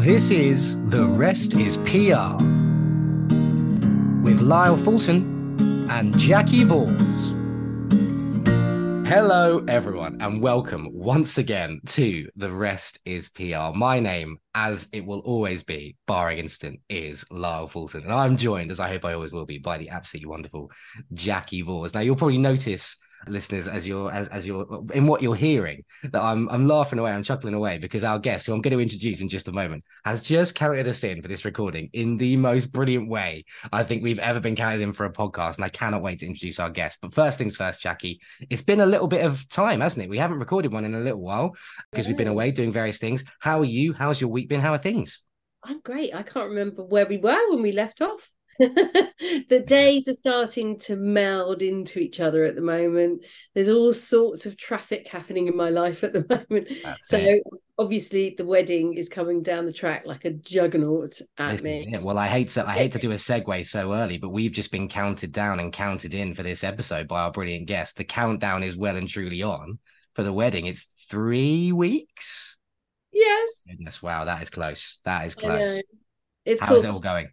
This is The Rest is PR with Lyle Fulton and Jacki Vors. Hello, everyone, and welcome once again to The Rest is PR. My name, as it will always be, barring instant, is Lyle Fulton. And I'm joined, as I hope I always will be, by the absolutely wonderful Jacki Vors. Now, you'll probably notice listeners as you're as, as you're in what you're hearing that I'm I'm laughing away, I'm chuckling away because our guest, who I'm going to introduce in just a moment, has just counted us in for this recording in the most brilliant way I think we've ever been counted in for a podcast. And I cannot wait to introduce our guest. But first things first, Jacki, it's been a little bit of time, hasn't it? We haven't recorded one in a little while because we've been away doing various things. How are you? How's your week been? How are things? I'm great. I can't remember where we were when we left off. the days are starting to meld into each other at the moment. There's all sorts of traffic happening in my life at the moment. That's so it. obviously the wedding is coming down the track like a juggernaut at this me. Well, I hate to I hate to do a segue so early, but we've just been counted down and counted in for this episode by our brilliant guest. The countdown is well and truly on for the wedding. It's three weeks. Yes. Goodness, wow, that is close. That is close. It's How's cool. it all going?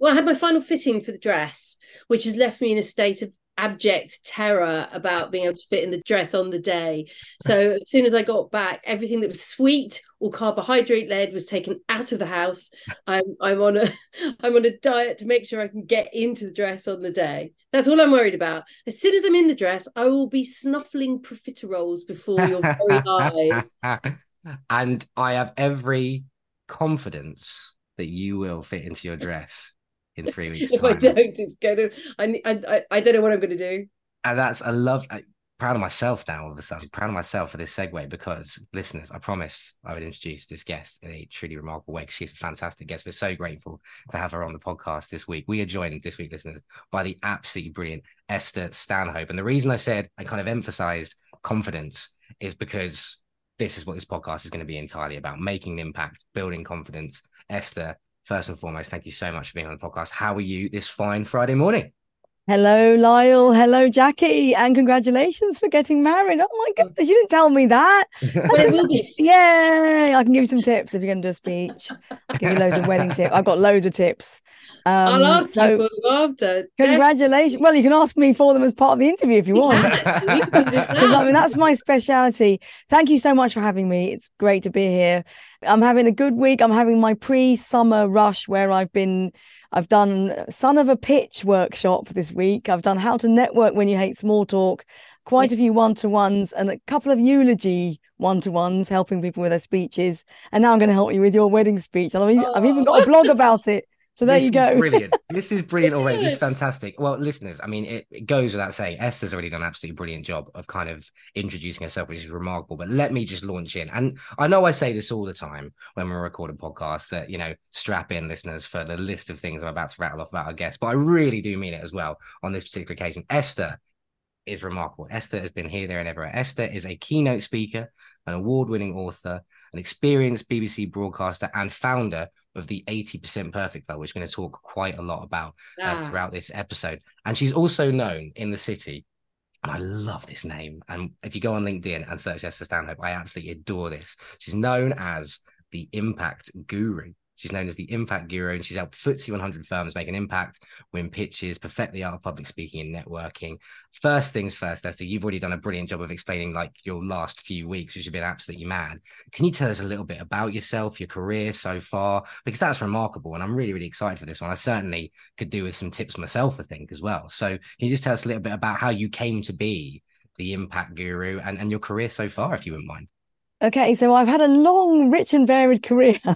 Well, I had my final fitting for the dress, which has left me in a state of abject terror about being able to fit in the dress on the day. So as soon as I got back, everything that was sweet or carbohydrate led was taken out of the house. I'm I'm on a I'm on a diet to make sure I can get into the dress on the day. That's all I'm worried about. As soon as I'm in the dress, I will be snuffling profiteroles before your very eyes. and I have every confidence that you will fit into your dress in three weeks. if time. I don't, it's gonna. I, I I don't know what I'm gonna do. And that's I love. I, proud of myself now. All of a sudden, proud of myself for this segue because listeners, I promised I would introduce this guest in a truly remarkable way because she's a fantastic guest. We're so grateful to have her on the podcast this week. We are joined this week, listeners, by the absolutely brilliant Esther Stanhope. And the reason I said I kind of emphasized confidence is because this is what this podcast is going to be entirely about making an impact, building confidence. Esther, first and foremost, thank you so much for being on the podcast. How are you this fine Friday morning? Hello, Lyle. Hello, Jacki. And congratulations for getting married. Oh my God. You didn't tell me that. Yay. I can give you some tips if you're going to do a speech. I'll give you loads of wedding tips. I've got loads of tips. Um, I'll ask so, you after. Congratulations. Well, you can ask me for them as part of the interview if you want. Because I mean, that's my speciality. Thank you so much for having me. It's great to be here. I'm having a good week. I'm having my pre summer rush where I've been I've done Son of a Pitch workshop this week. I've done How to Network When You Hate Small Talk, quite a few one to ones, and a couple of eulogy one to ones, helping people with their speeches. And now I'm going to help you with your wedding speech. And I've, oh. I've even got a blog oh. about it. So there this you go. brilliant. This is brilliant oh, already. This is fantastic. Well, listeners, I mean, it, it, goes without saying, Esther's already done an absolutely brilliant job of kind of introducing herself, which is remarkable. But let me just launch in. And I know I say this all the time when we record a podcast that, you know, strap in listeners for the list of things I'm about to rattle off about our guests. But I really do mean it as well on this particular occasion. Esther is remarkable. Esther has been here, there, and everywhere. Esther is a keynote speaker, an award winning author, an experienced BBC broadcaster, and founder of the 80% Perfect Club, which we're going to talk quite a lot about uh, throughout this episode. And she's also known in the city. And I love this name. And if you go on LinkedIn and search Esther Stanhope, I absolutely adore this. She's known as the Impact Guru. She's known as the impact guru, and she's helped FTSE 100 firms make an impact, win pitches, perfect the art of public speaking and networking. First things first, Esther, you've already done a brilliant job of explaining like your last few weeks, which have been absolutely mad. Can you tell us a little bit about yourself, your career so far? Because that's remarkable, and I'm really, really excited for this one. I certainly could do with some tips myself, I think, as well. So, can you just tell us a little bit about how you came to be the impact guru and, and your career so far, if you wouldn't mind? Okay, so I've had a long, rich, and varied career.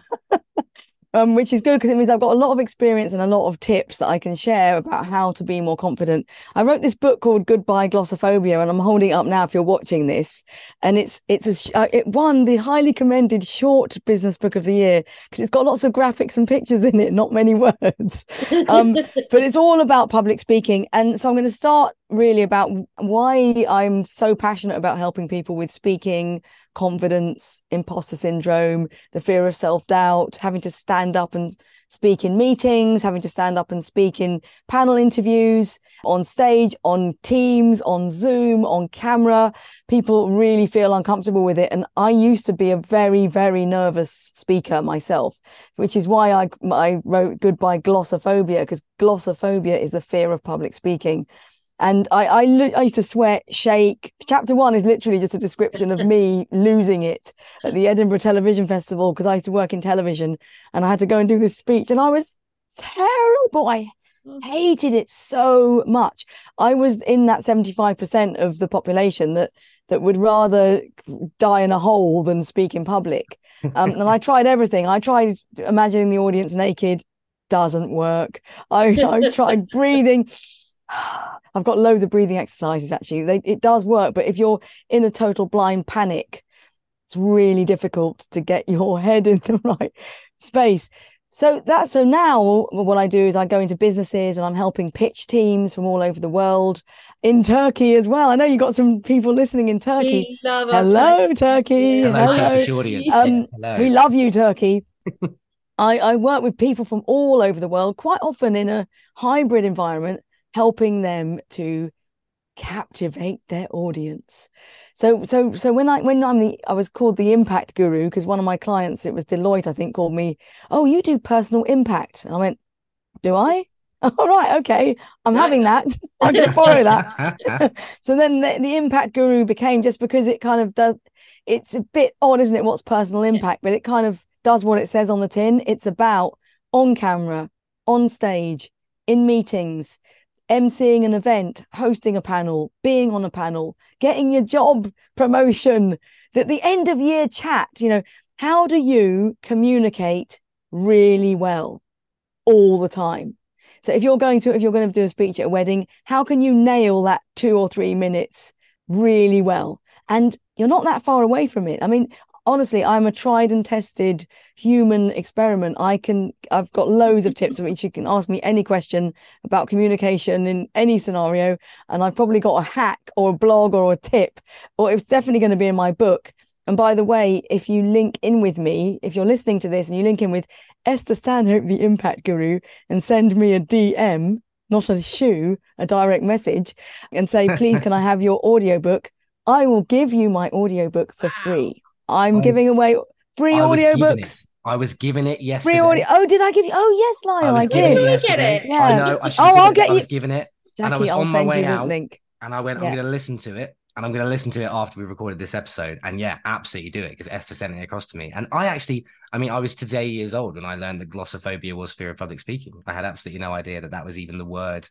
um, which is good because it means I've got a lot of experience and a lot of tips that I can share about how to be more confident. I wrote this book called Goodbye Glossophobia, and I'm holding it up now if you're watching this. And it's it's a, uh, it won the highly commended short business book of the year because it's got lots of graphics and pictures in it, not many words. Um, but it's all about public speaking, and so I'm going to start really about why I'm so passionate about helping people with speaking, confidence, imposter syndrome, the fear of self doubt, having to stand up and speak in meetings, having to stand up and speak in panel interviews, on stage, on Teams, on Zoom, on camera. People really feel uncomfortable with it. And I used to be a very, very nervous speaker myself, which is why I, I wrote Goodbye Glossophobia, because glossophobia is the fear of public speaking. And I, I, I, used to sweat, shake. Chapter one is literally just a description of me losing it at the Edinburgh Television Festival because I used to work in television and I had to go and do this speech and I was terrible. I hated it so much. I was in that 75% of the population that that would rather die in a hole than speak in public. Um, and I tried everything. I tried imagining the audience naked, doesn't work. I, I tried breathing. I've got loads of breathing exercises actually. They, it does work, but if you're in a total blind panic, it's really difficult to get your head in the right space. So that so now what I do is I go into businesses and I'm helping pitch teams from all over the world in Turkey as well. I know you've got some people listening in Turkey. Hello, Turkey. Turkey. Hello, Hello, Turkish audience. Um, yes, hello. We love you, Turkey. I, I work with people from all over the world, quite often in a hybrid environment helping them to captivate their audience. So so so when I when I'm the I was called the impact guru because one of my clients, it was Deloitte, I think, called me, oh, you do personal impact. And I went, Do I? All right, okay. I'm having that. I can borrow that. so then the, the, impact guru became just because it kind of does it's a bit odd, isn't it? What's personal impact, but it kind of does what it says on the tin. It's about on camera, on stage, in meetings, emceeing an event, hosting a panel, being on a panel, getting your job promotion, that the end of year chat, you know, how do you communicate really well all the time? So if you're going to if you're going to do a speech at a wedding, how can you nail that 2 or 3 minutes really well? And you're not that far away from it. I mean, honestly, I'm a tried and tested human experiment. I can, I've got loads of tips which you can ask me any question about communication in any scenario. And I've probably got a hack or a blog or a tip, or it's definitely going to be in my book. And by the way, if you link in with me, if you're listening to this and you link in with Esther Stanhope, the impact guru, and send me a DM, not a shoe, a direct message, and say, please, can I have your audiobook? I will give you my audiobook for free. I'm I, giving away free audiobooks. I was giving it yesterday. Free audio. Oh, did I give you? Oh, yes, Lyle, I, I did. It get it. Yeah. I know. I oh, I'll get it. you. I was giving it, Jacki, and I was I'll on my way out. Link. And I went, I'm going to listen to it, and I'm going to listen to it after we recorded this episode. And yeah, absolutely do it because Esther sent it across to me. And I actually, I mean, I was today years old when I learned that glossophobia was fear of public speaking. I had absolutely no idea that that was even the word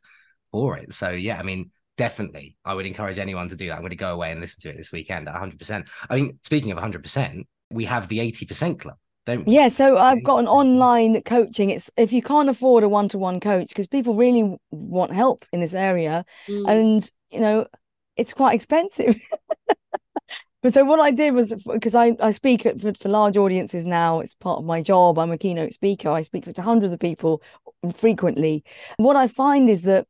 for it. So yeah, I mean, definitely, I would encourage anyone to do that. I'm going to go away and listen to it this weekend 100%. I mean, speaking of 100%, we have the 80% club. Don't we? Yeah, so I've got an online coaching. It's if you can't afford a one-to-one coach because people really want help in this area, mm. and you know it's quite expensive. but so what I did was because I I speak for, for large audiences now. It's part of my job. I'm a keynote speaker. I speak to hundreds of people frequently. what I find is that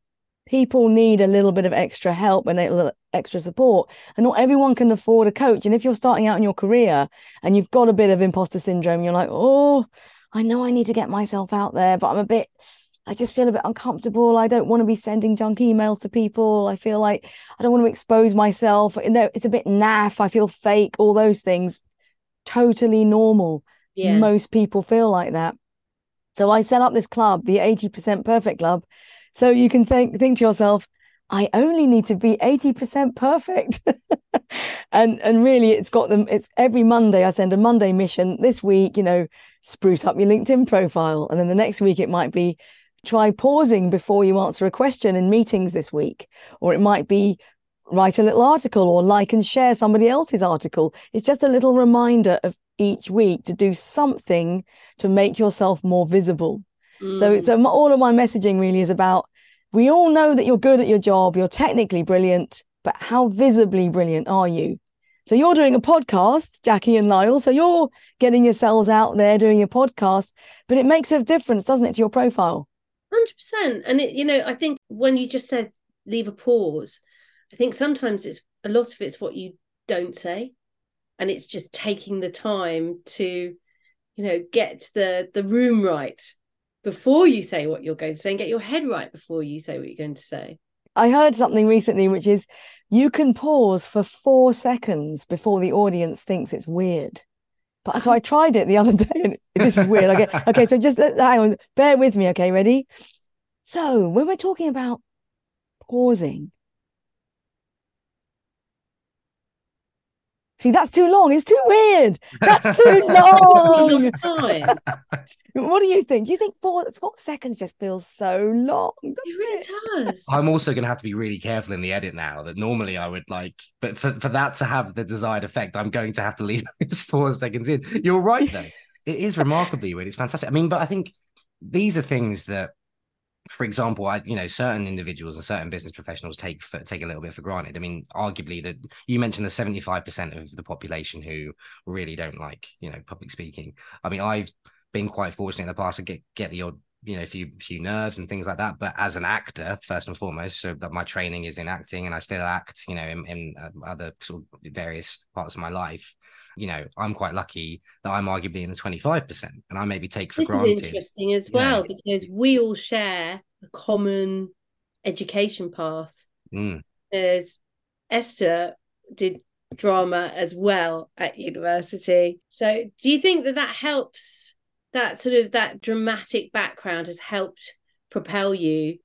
people need a little bit of extra help and a little extra support and not everyone can afford a coach. And if you're starting out in your career and you've got a bit of imposter syndrome you're like oh i know i need to get myself out there but i'm a bit i just feel a bit uncomfortable. I don't want to be sending junk emails to people. I feel like i don't want to expose myself. It's a bit naff. I feel fake all those things. Totally normal. Yeah. most people feel like that. So i set up this club the 80% perfect club so you can think think to yourself, I only need to be 80% perfect. and and really it's got them it's every Monday I send a Monday mission. This week, you know, spruce up your LinkedIn profile. And then the next week it might be try pausing before you answer a question in meetings this week. Or it might be write a little article or like and share somebody else's article. It's just a little reminder of each week to do something to make yourself more visible. So, mm. so all of my messaging really is about we all know that you're good at your job, you're technically brilliant, but how visibly brilliant are you? So you're doing a podcast, Jacki and Lyle. So you're getting yourselves out there doing a podcast, but it makes a difference, doesn't it, to your profile? Hundred percent. And it, you know, I think when you just said leave a pause, I think sometimes it's a lot of it's what you don't say. And it's just taking the time to, you know, get the the room right before you say what you're going to say and get your head right before you say what you're going to say. I heard something recently, which is you can pause for four seconds before the audience thinks it's weird. But so I tried it the other day, and this is weird. Okay, okay. So just uh, hang on, bear with me. Okay, ready? So when we're talking about pausing, See, that's too long. It's too weird. That's too long. what do you think? Do you think four, four seconds just feels so long? It really it? does. I'm also going to have to be really careful in the edit now that normally I would like, but for, for that to have the desired effect, I'm going to have to leave just four seconds in. You're right, though. it is remarkably weird. It's fantastic. I mean, but I think these are things that for example, I you know certain individuals and certain business professionals take for, take a little bit for granted. I mean, arguably that you mentioned the seventy five percent of the population who really don't like you know public speaking. I mean, I've been quite fortunate in the past to get get the odd you know few few nerves and things like that. But as an actor, first and foremost, so that my training is in acting, and I still act, you know, in, in uh, other sort of various parts of my life you know, I'm quite lucky that I'm arguably in the 25%, and I maybe take for this granted. Is interesting as well because we all share a common education path. Mm. There's Esther did drama as well at university. So, do you think that that helps? That sort of that dramatic background has helped propel you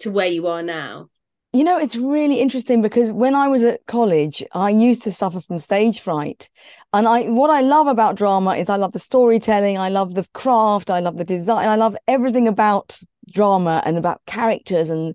to where you are now. You know, it's really interesting because when I was at college, I used to suffer from stage fright. And I what I love about drama is I love the storytelling, I love the craft, I love the design, I love everything about drama and about characters and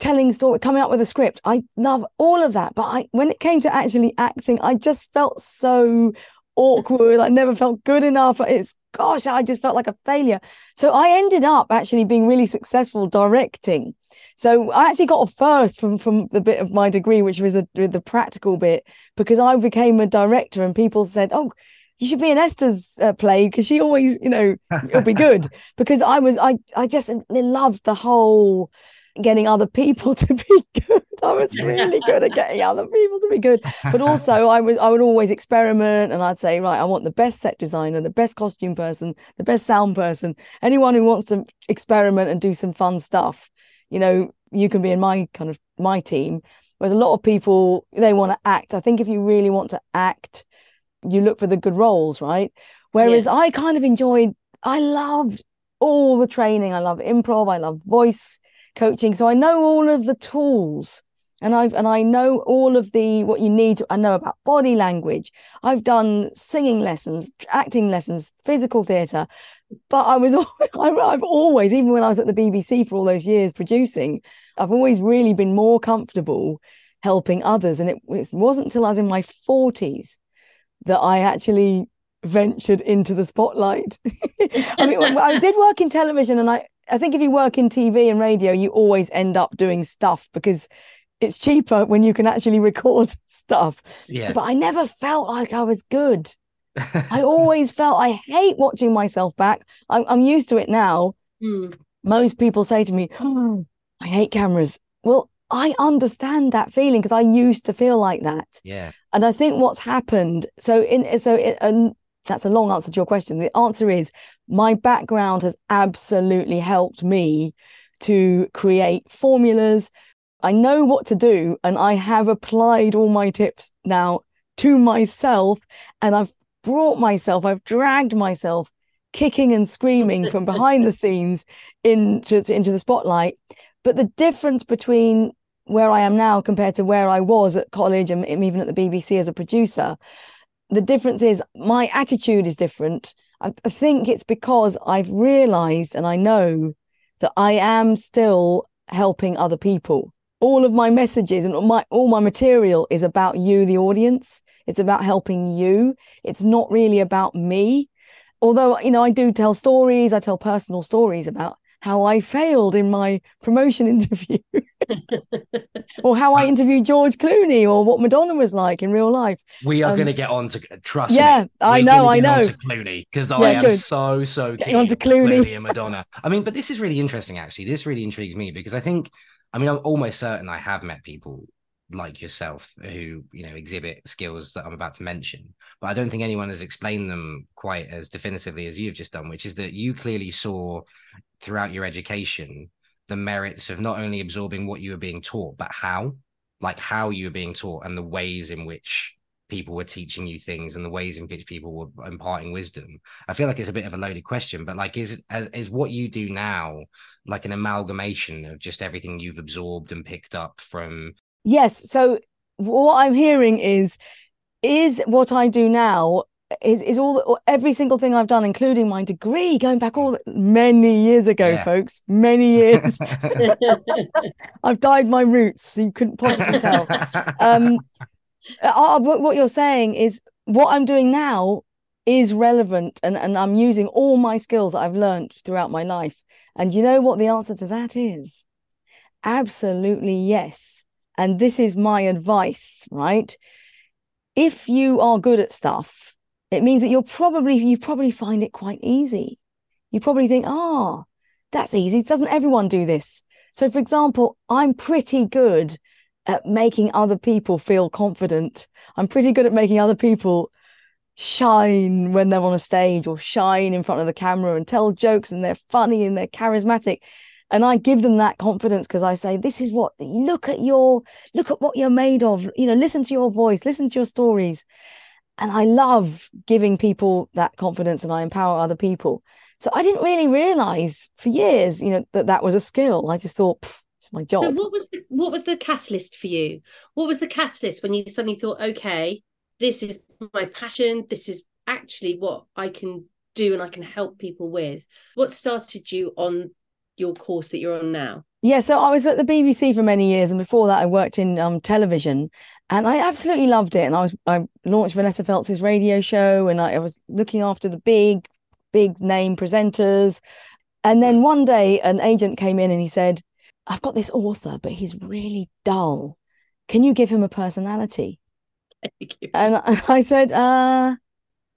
telling story coming up with a script. I love all of that. But I when it came to actually acting, I just felt so awkward. I never felt good enough. It's gosh, I just felt like a failure. So I ended up actually being really successful directing. So I actually got a first from from the bit of my degree, which was the the practical bit, because I became a director, and people said, "Oh." You should be in Esther's uh, play because she always, you know, it'll be good. because I was, I, I just loved the whole getting other people to be good. I was really good at getting other people to be good. But also I was I would always experiment and I'd say, right, I want the best set designer, the best costume person, the best sound person, anyone who wants to experiment and do some fun stuff. You know, you can be in my kind of my team. Whereas a lot of people they want to act. I think if you really want to act, you look for the good roles, right? Whereas yeah. I kind of enjoyed, I loved all the training. I love improv, I love voice coaching. So I know all of the tools and I've and I know all of the what you need to I know about body language. I've done singing lessons, acting lessons, physical theatre. But I was I've always, even when I was at the BBC for all those years producing, I've always really been more comfortable helping others. And it, it wasn't until I was in my 40s that I actually ventured into the spotlight. I mean, I did work in television and I I think if you work in TV and radio, you always end up doing stuff because it's cheaper when you can actually record stuff. Yeah. But I never felt like I was good. I always felt I hate watching myself back. I'm, I'm used to it now. Mm. Most people say to me, oh, I hate cameras. Well, I understand that feeling because I used to feel like that. Yeah. And I think what's happened, so in so it, and that's a long answer to your question. The answer is my background has absolutely helped me to create formulas. I know what to do, and I have applied all my tips now to myself, and I've brought myself, I've dragged myself kicking and screaming from behind the scenes into into the spotlight. But the difference between where I am now compared to where I was at college and even at the BBC as a producer the difference is my attitude is different. I, think it's because I've realized and I know that I am still helping other people. All of my messages and all my all my material is about you, the audience. It's about helping you. It's not really about me. Although, you know, I do tell stories, I tell personal stories about how I failed in my promotion interview, or how I interviewed George Clooney, or what Madonna was like in real life. We are um, going to get on to trust. Yeah, me, I know, I know. Clooney because I am good. so so keen on to Clooney. Clooney and Madonna. I mean, but this is really interesting. Actually, this really intrigues me because I think, I mean, I'm almost certain I have met people like yourself who you know exhibit skills that I'm about to mention, but I don't think anyone has explained them quite as definitively as you've just done, which is that you clearly saw throughout your education the merits of not only absorbing what you were being taught, but how, like how you were being taught and the ways in which people were teaching you things and the ways in which people were imparting wisdom. I feel like it's a bit of a loaded question, but like, is is what you do now like an amalgamation of just everything you've absorbed and picked up from? Yes. So what I'm hearing is, is what I do now is is all every single thing I've done, including my degree, going back all many years ago, yeah. folks, many years. I've dyed my roots, so you couldn't possibly tell. Um, uh, what you're saying is what I'm doing now is relevant, and and I'm using all my skills that I've learned throughout my life. And you know what the answer to that is? Absolutely yes. And this is my advice, right? If you are good at stuff, it means that you're probably you probably find it quite easy. You probably think, ah, oh, that's easy. Doesn't everyone do this? So, for example, I'm pretty good at making other people feel confident. I'm pretty good at making other people shine when they're on a stage or shine in front of the camera and tell jokes and they're funny and they're charismatic. And I give them that confidence because I say, this is what look at your look at what you're made of. You know, listen to your voice, listen to your stories and I love giving people that confidence and I empower other people. So I didn't really realize for years, you know, that that was a skill. I just thought it's my job. So what was the, what was the catalyst for you? What was the catalyst when you suddenly thought, okay, this is my passion. This is actually what I can do and I can help people with. What started you on your course that you're on now? Yeah, so I was at the BBC for many years, and before that, I worked in um, television and I absolutely loved it. And I was I launched Vanessa Feltz's radio show, and I, I was looking after the big, big name presenters. And then one day, an agent came in and he said, "I've got this author, but he's really dull. Can you give him a personality?" Thank you. And I said, "Uh,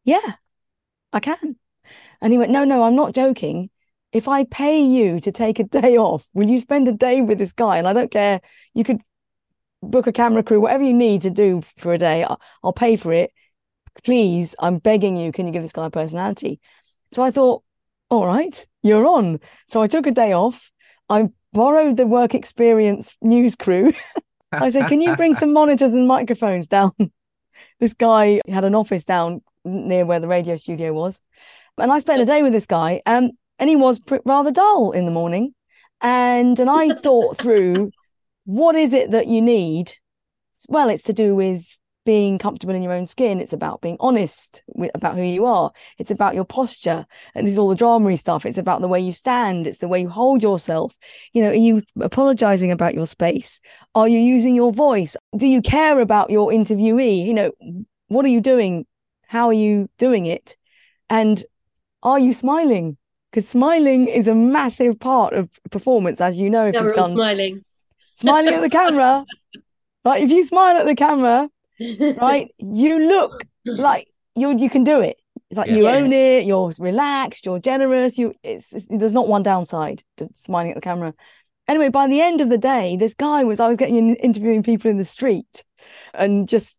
yeah, I can." And he went, "No, no, I'm not joking. If I pay you to take a day off, will you spend a day with this guy? And I don't care. You could book a camera crew, whatever you need to do for a day, I'll, pay for it. Please, I'm begging you, can you give this guy a personality? So I thought, all right, you're on. So I took a day off. I borrowed the work experience news crew. I said, can you bring some monitors and microphones down? this guy had an office down near where the radio studio was. And I spent a day with this guy, um, and he was pr- rather dull in the morning. And and I thought through what is it that you need? Well, it's to do with being comfortable in your own skin. It's about being honest with, about who you are. It's about your posture. And this is all the dramery stuff. It's about the way you stand. It's the way you hold yourself. You know, are you apologizing about your space? Are you using your voice? Do you care about your interviewee? You know, what are you doing? How are you doing it? And are you smiling? Because smiling is a massive part of performance, as you know. If no, you've done smiling smiling at the camera. Like if you smile at the camera, right, you look like you you can do it. It's like yeah. you own it. You're relaxed. You're generous. You it's, it's, there's not one downside to smiling at the camera. Anyway, by the end of the day, this guy was I was getting interviewing people in the street, and just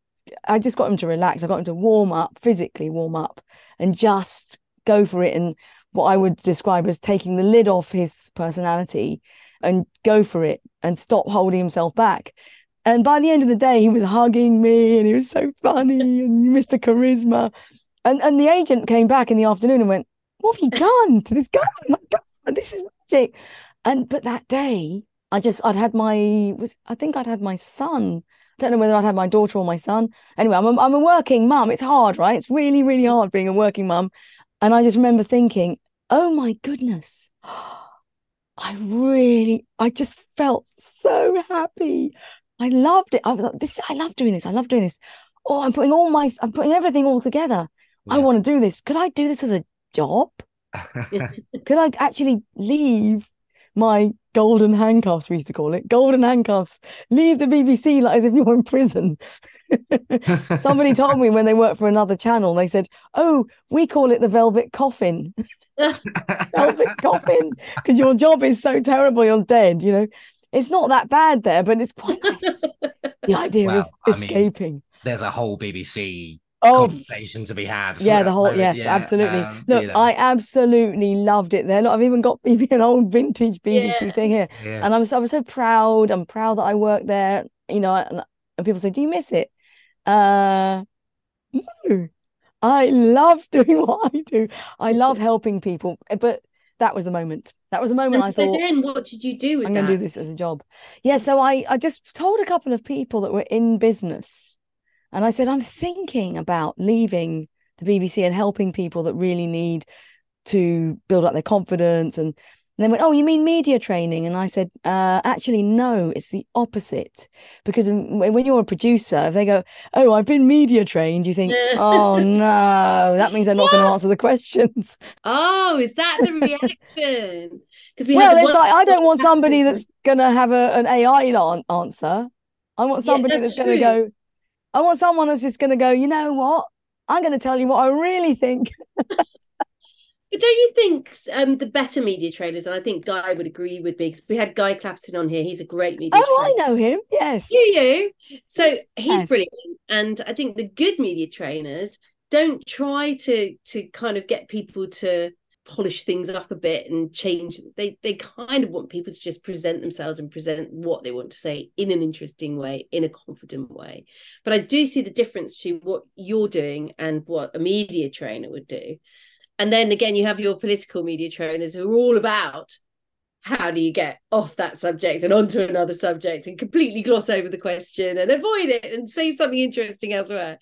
I just got him to relax. I got him to warm up physically, warm up, and just go for it. And what I would describe as taking the lid off his personality and go for it and stop holding himself back. And by the end of the day, he was hugging me and he was so funny and Mr. Charisma. And and the agent came back in the afternoon and went, What have you done to this guy? Oh my God, this is magic. And but that day, I just I'd had my was I think I'd had my son. I don't know whether I'd had my daughter or my son. Anyway, I'm a, I'm a working mum. It's hard, right? It's really, really hard being a working mum. And I just remember thinking, oh my goodness. I really, I just felt so happy. I loved it. I was like, this, I love doing this. I love doing this. Oh, I'm putting all my, I'm putting everything all together. Yeah. I want to do this. Could I do this as a job? Could I actually leave my golden handcuffs, we used to call it golden handcuffs. Leave the BBC like as if you're in prison. Somebody told me when they worked for another channel, they said, Oh, we call it the velvet coffin. velvet coffin, because your job is so terrible, you're dead, you know. it's not that bad there, but it's quite nice. the idea Well, of I mean, escaping. There's a whole BBC Oh, conversation to be had. yeah, the whole Like, yes, yeah, absolutely. um, Look, you know, I absolutely loved it there. Look, I've even got an old vintage BBC Yeah. thing here, yeah. and I was I was so proud. I'm proud that I worked there. You know, and, and people say, "Do you miss it?" Uh, no, I love doing what I do. I love helping people, eh, but that was the moment. That was the moment And I so thought. then what did you do with I'm going to do this as a job. Yeah, so I I just told a couple of people that were in business, and I said I'm thinking about leaving the BBC and helping people that really need to build up their confidence. And, and they went, "Oh, you mean media training?" And I said, uh, "Actually, no, it's the opposite. Because when you're a producer, if they go, "Oh, I've been media trained," you think, "Oh no, that means they're not going to answer the questions." Oh, is that the reaction? Because we well, it's like I don't want somebody that's going to have a, an AI answer. I want Yeah, somebody that's that's going to go. I want someone that's just going to go. You know what? I'm going to tell you what I really think. But don't you think um, the better media trainers, and I think Guy would agree with me, because we had Guy Clapton on here. He's a great media Oh, I know him. Yes. You, you. So he's Yes. brilliant, and I think the good media trainers don't try to to kind of get people to polish things up a bit and change. They they kind of want people to just present themselves and present what they want to say in an interesting way, in a confident way. But I do see the difference between what you're doing and what a media trainer would do. And then again, you have your political media trainers who are all about how do you get off that subject and onto another subject and completely gloss over the question and avoid it and say something interesting elsewhere.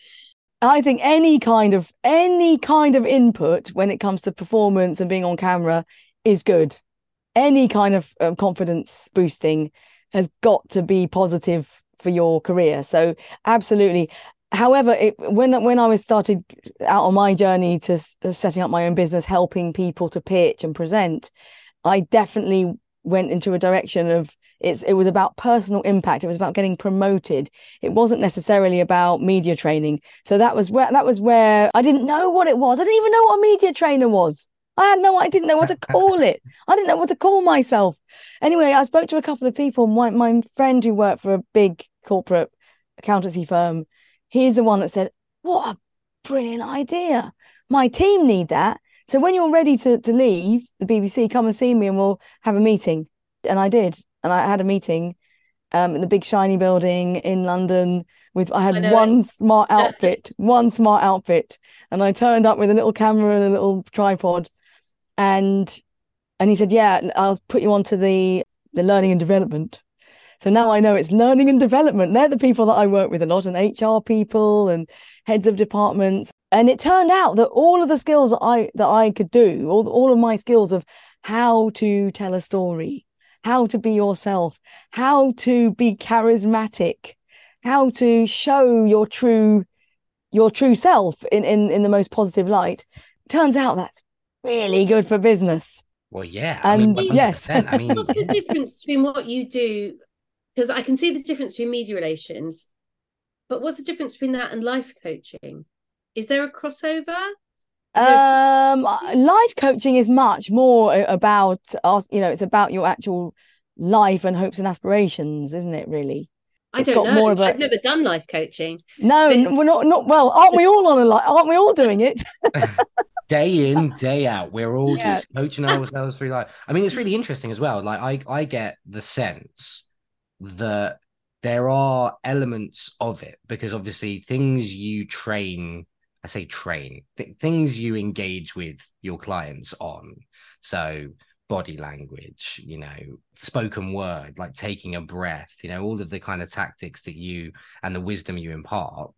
I think any kind of any kind of input when it comes to performance and being on camera is good. Any kind of um, confidence boosting has got to be positive for your career. So absolutely. However, it, when when I was started out on my journey to s- uh, setting up my own business, helping people to pitch and present, I definitely went into a direction of it's it was about personal impact. It was about getting promoted. It wasn't necessarily about media training. So that was where that was where I didn't know what it was. I didn't even know what a media trainer was. I had no I didn't know what to call it. I didn't know what to call myself. Anyway, I spoke to a couple of people. My my friend who worked for a big corporate accountancy firm, he's the one that said, What a brilliant idea. My team need that. So when you're ready to, to leave the BBC, come and see me and we'll have a meeting. And I did. And I had a meeting um, in the big shiny building in London with I had I one smart outfit, one smart outfit. And I turned up with a little camera and a little tripod. And and he said, Yeah, I'll put you onto the the learning and development. So now I know it's learning and development. They're the people that I work with a lot, and HR people and heads of departments. And it turned out that all of the skills that I that I could do, all all of my skills of how to tell a story, how to be yourself, how to be charismatic, how to show your true your true self in in, in the most positive light. Turns out that's really good for business. Well, yeah. I mean, And yes. 100%. I mean, What's the difference between what you do? Because I can see the difference between media relations, but what's the difference between that and life coaching? Is there a crossover? Is there- Um, life coaching is much more about us. You know, it's about your actual life and hopes and aspirations, isn't it? Really? I don't got know. More of a... I've never done life coaching. No, But- we're not. Not well. Aren't we all on a life? Aren't we all doing it? day in day out we're all Yeah. just coaching ourselves through life i mean it's really interesting as well like i i get the sense that there are elements of it because obviously things you train i say train th- things you engage with your clients on. So body language you know spoken word like taking a breath you know all of the kind of tactics that you and the wisdom you impart.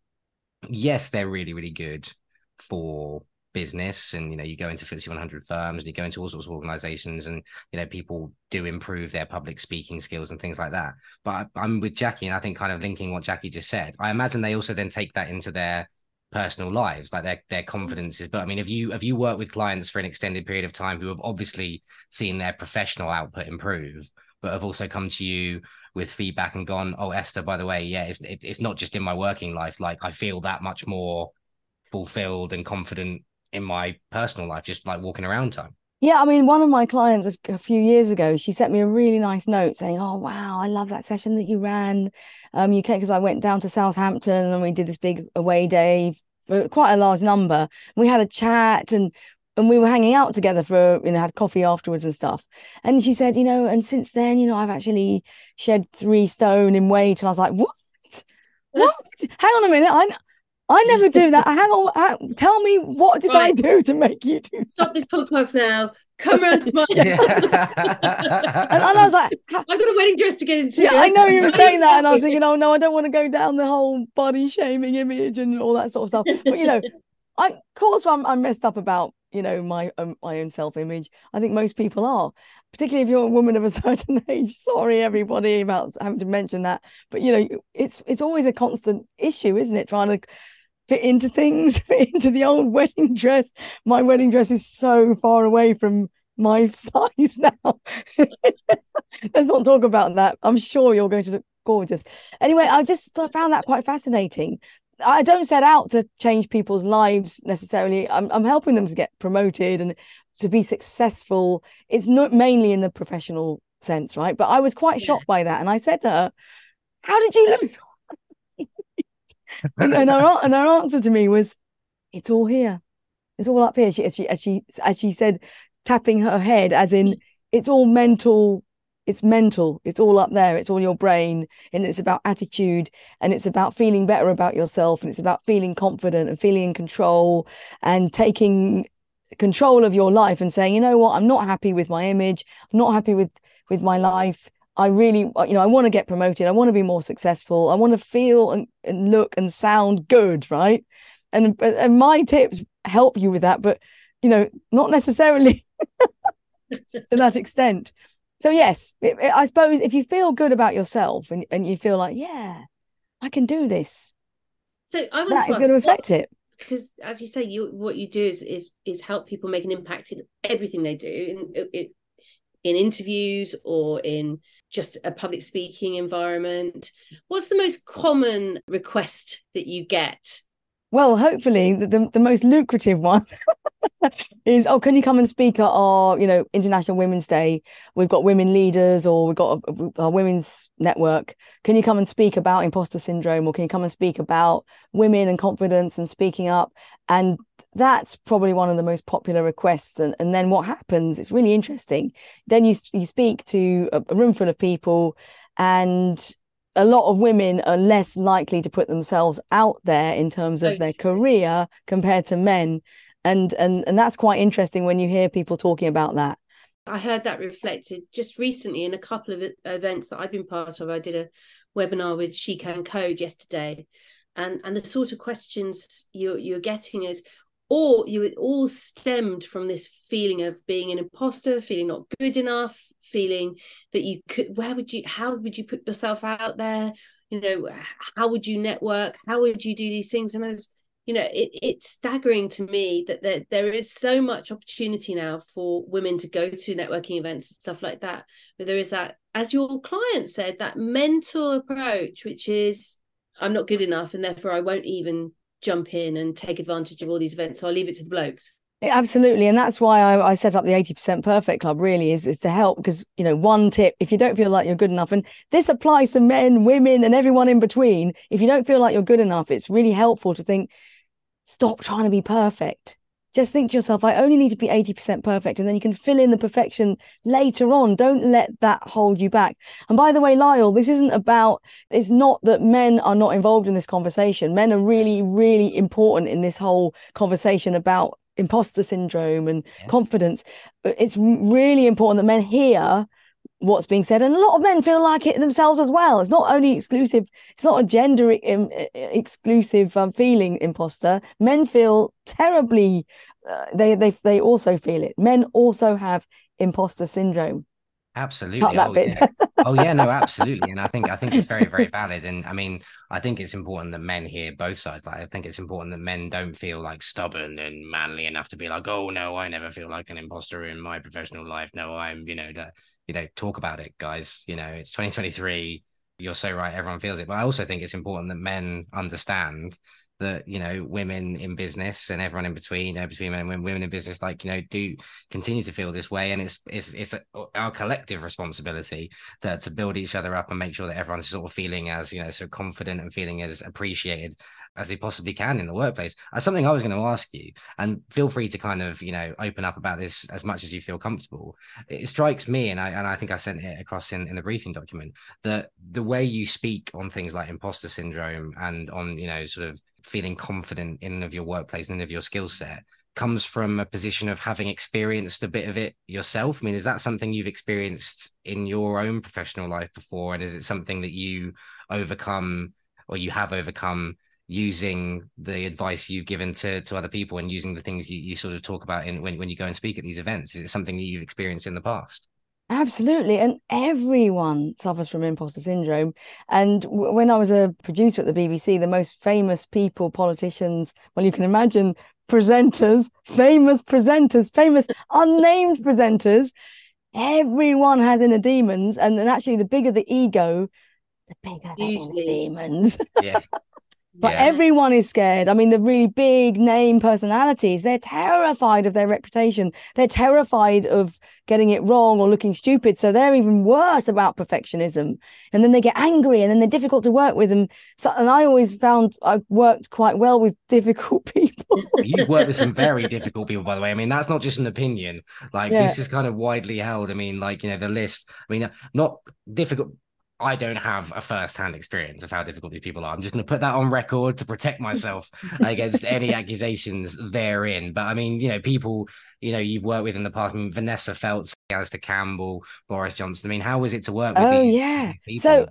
Yes they're really really good for business and you know you go into FTSE 100 firms and you go into all sorts of organizations and you know people do improve their public speaking skills and things like that. But I, i'm with jacki and i think kind of linking what jacki just said i imagine they also then take that into their personal lives like their their confidences but i mean if you have you worked with clients for an extended period of time who have obviously seen their professional output improve but have also come to you with feedback and gone oh esther by the way yeah it's it, it's not just in my working life like i feel that much more fulfilled and confident in my personal life, just like walking around time. Yeah, I mean, one of my clients a, a few years ago, she sent me a really nice note saying, "Oh wow, I love that session that you ran, um, UK because I went down to Southampton and we did this big away day for quite a large number. We had a chat and and we were hanging out together for you know had coffee afterwards and stuff. And she said, you know, and since then, you know, I've actually shed three stone in weight. And I was like, what? What? Hang on a minute, I I never do that. Hang on. Tell me what did right. I do to make you do? Stop this podcast now. Come around to my. Yeah. and, and, I was like, I've got a wedding dress to get into. Yeah, I know you were saying that, and I was thinking, oh no, I don't want to go down the whole body shaming image and all that sort of stuff. But you know, I of course I'm, I'm messed up about you know my um, my own self image. I think most people are, particularly if you're a woman of a certain age. Sorry, everybody, about having to mention that, but you know, it's it's always a constant issue, isn't it? Trying to fit into things, fit into the old wedding dress. My wedding dress is so far away from my size now. Let's not talk about that. I'm sure you're going to look gorgeous. Anyway, I just found that quite fascinating. I don't set out to change people's lives necessarily. I'm, I'm helping them to get promoted and to be successful. It's not mainly in the professional sense, right? But I was quite yeah. shocked by that. And I said to her, How did you lose and, and, her, and her answer to me was, "It's all here. It's all up here." She, as she as she as she said, tapping her head, as in it's all mental. It's mental. It's all up there. It's all your brain, and it's about attitude, and it's about feeling better about yourself, and it's about feeling confident and feeling in control, and taking control of your life and saying, you know what, I'm not happy with my image. I'm not happy with with my life. I really, uh, you know, I want to get promoted. I want to be more successful. I want to feel and, and look and sound good, right? And and my tips help you with that, but you know, not necessarily to that extent. So yes, it, it, I suppose if you feel good about yourself and, and you feel like, yeah, I can do this. So I want that to is going to affect what, it because, as you say, you what you do is is, is help people make an impact in everything they do, and it in interviews or in just a public speaking environment? What's the most common request that you get? Well hopefully the, the, the most lucrative one is oh can you come and speak at our you know international women's day? We've got women leaders or we've got a, women's network. Can you come and speak about imposter syndrome or can you come and speak about women and confidence and speaking up? And that's probably one of the most popular requests and, and then what happens it's really interesting. Then you you speak to a, a room full of people and a lot of women are less likely to put themselves out there in terms of their career compared to men. And and and that's quite interesting when you hear people talking about that. I heard that reflected just recently in a couple of events that i've been part of. I did a webinar with she can code yesterday. And and the sort of questions you're you're getting is or you it all stemmed from this feeling of being an imposter feeling not good enough feeling that you could where would you how would you put yourself out there? You know how would you network? How would you do these things? And i was you know it, it's staggering to me that there, there is so much opportunity now for women to go to networking events and stuff like that. But there is that as your client said that mental approach which is i'm not good enough and therefore i won't even jump in and take advantage of all these events. So I'll leave it to the blokes. Absolutely, and that's why I, I, set up the eighty percent perfect club. Really, is is to help because you know one tip: if you don't feel like you're good enough, and this applies to men, women, and everyone in between. If you don't feel like you're good enough, it's really helpful to think, stop trying to be perfect just think to yourself, I only need to be 80% perfect. And then you can fill in the perfection later on. Don't let that hold you back. And by the way, Lyle, this isn't about, it's not that men are not involved in this conversation. Men are really, really important in this whole conversation about imposter syndrome and yeah. confidence. It's really important that men hear what's being said and a lot of men feel like it themselves as well. It's not only exclusive it's not a gender exclusive um, feeling imposter. Men feel terribly uh, they they they also feel it. Men also have imposter syndrome. Absolutely. Oh, bit. Yeah. oh yeah no absolutely. And i think i think it's very very valid. And i mean i think it's important that men hear both sides. Like i think it's important that men don't feel like stubborn and manly enough to be like oh no i never feel like an imposter in my professional life. No i'm you know that you know talk about it guys. You know it's 2023 you're so right. Everyone feels it. But i also think it's important that men understand that you know women in business and everyone in between, know, between men and women in business, like you know, do continue to feel this way, and it's it's it's a, our collective responsibility to to build each other up and make sure that everyone's sort of feeling as you know so confident and feeling as appreciated as they possibly can in the workplace. That's something I was going to ask you, and feel free to kind of you know open up about this as much as you feel comfortable. It strikes me, and I and I think I sent it across in in the briefing document that the way you speak on things like imposter syndrome and on you know sort of feeling confident in of your workplace and of your skill set comes from a position of having experienced a bit of it yourself. I mean, is that something you've experienced in your own professional life before? And is it something that you overcome or you have overcome using the advice you've given to, to other people and using the things you, you sort of talk about in when, when you go and speak at these events? Is it something that you've experienced in the past? Absolutely. And everyone suffers from imposter syndrome. And w- when I was a producer at the BBC, the most famous people, politicians, well, you can imagine presenters, famous presenters, famous unnamed presenters, everyone has inner demons. And then actually, the bigger the ego, the bigger the demons. Yeah. But Yeah. everyone is scared. I mean, the really big name personalities, they're terrified of their reputation. They're terrified of getting it wrong or looking stupid. So they're even worse about perfectionism. And then they get angry and then they're difficult to work with. And so, and I always found I've worked quite well with difficult people. You've worked with some very difficult people, by the way. I mean, that's not just an opinion. Like Yeah. this is kind of widely held. I mean, like you know, the list. I mean, not difficult. I don't have a first-hand experience of how difficult these people are. I'm just going to put that on record to protect myself against any accusations therein. But I mean, you know, people, you know, you've worked with in the past. I mean, Vanessa Feltz, Alastair Campbell, Boris Johnson. I mean, how was it to work with Oh, these, yeah. these So-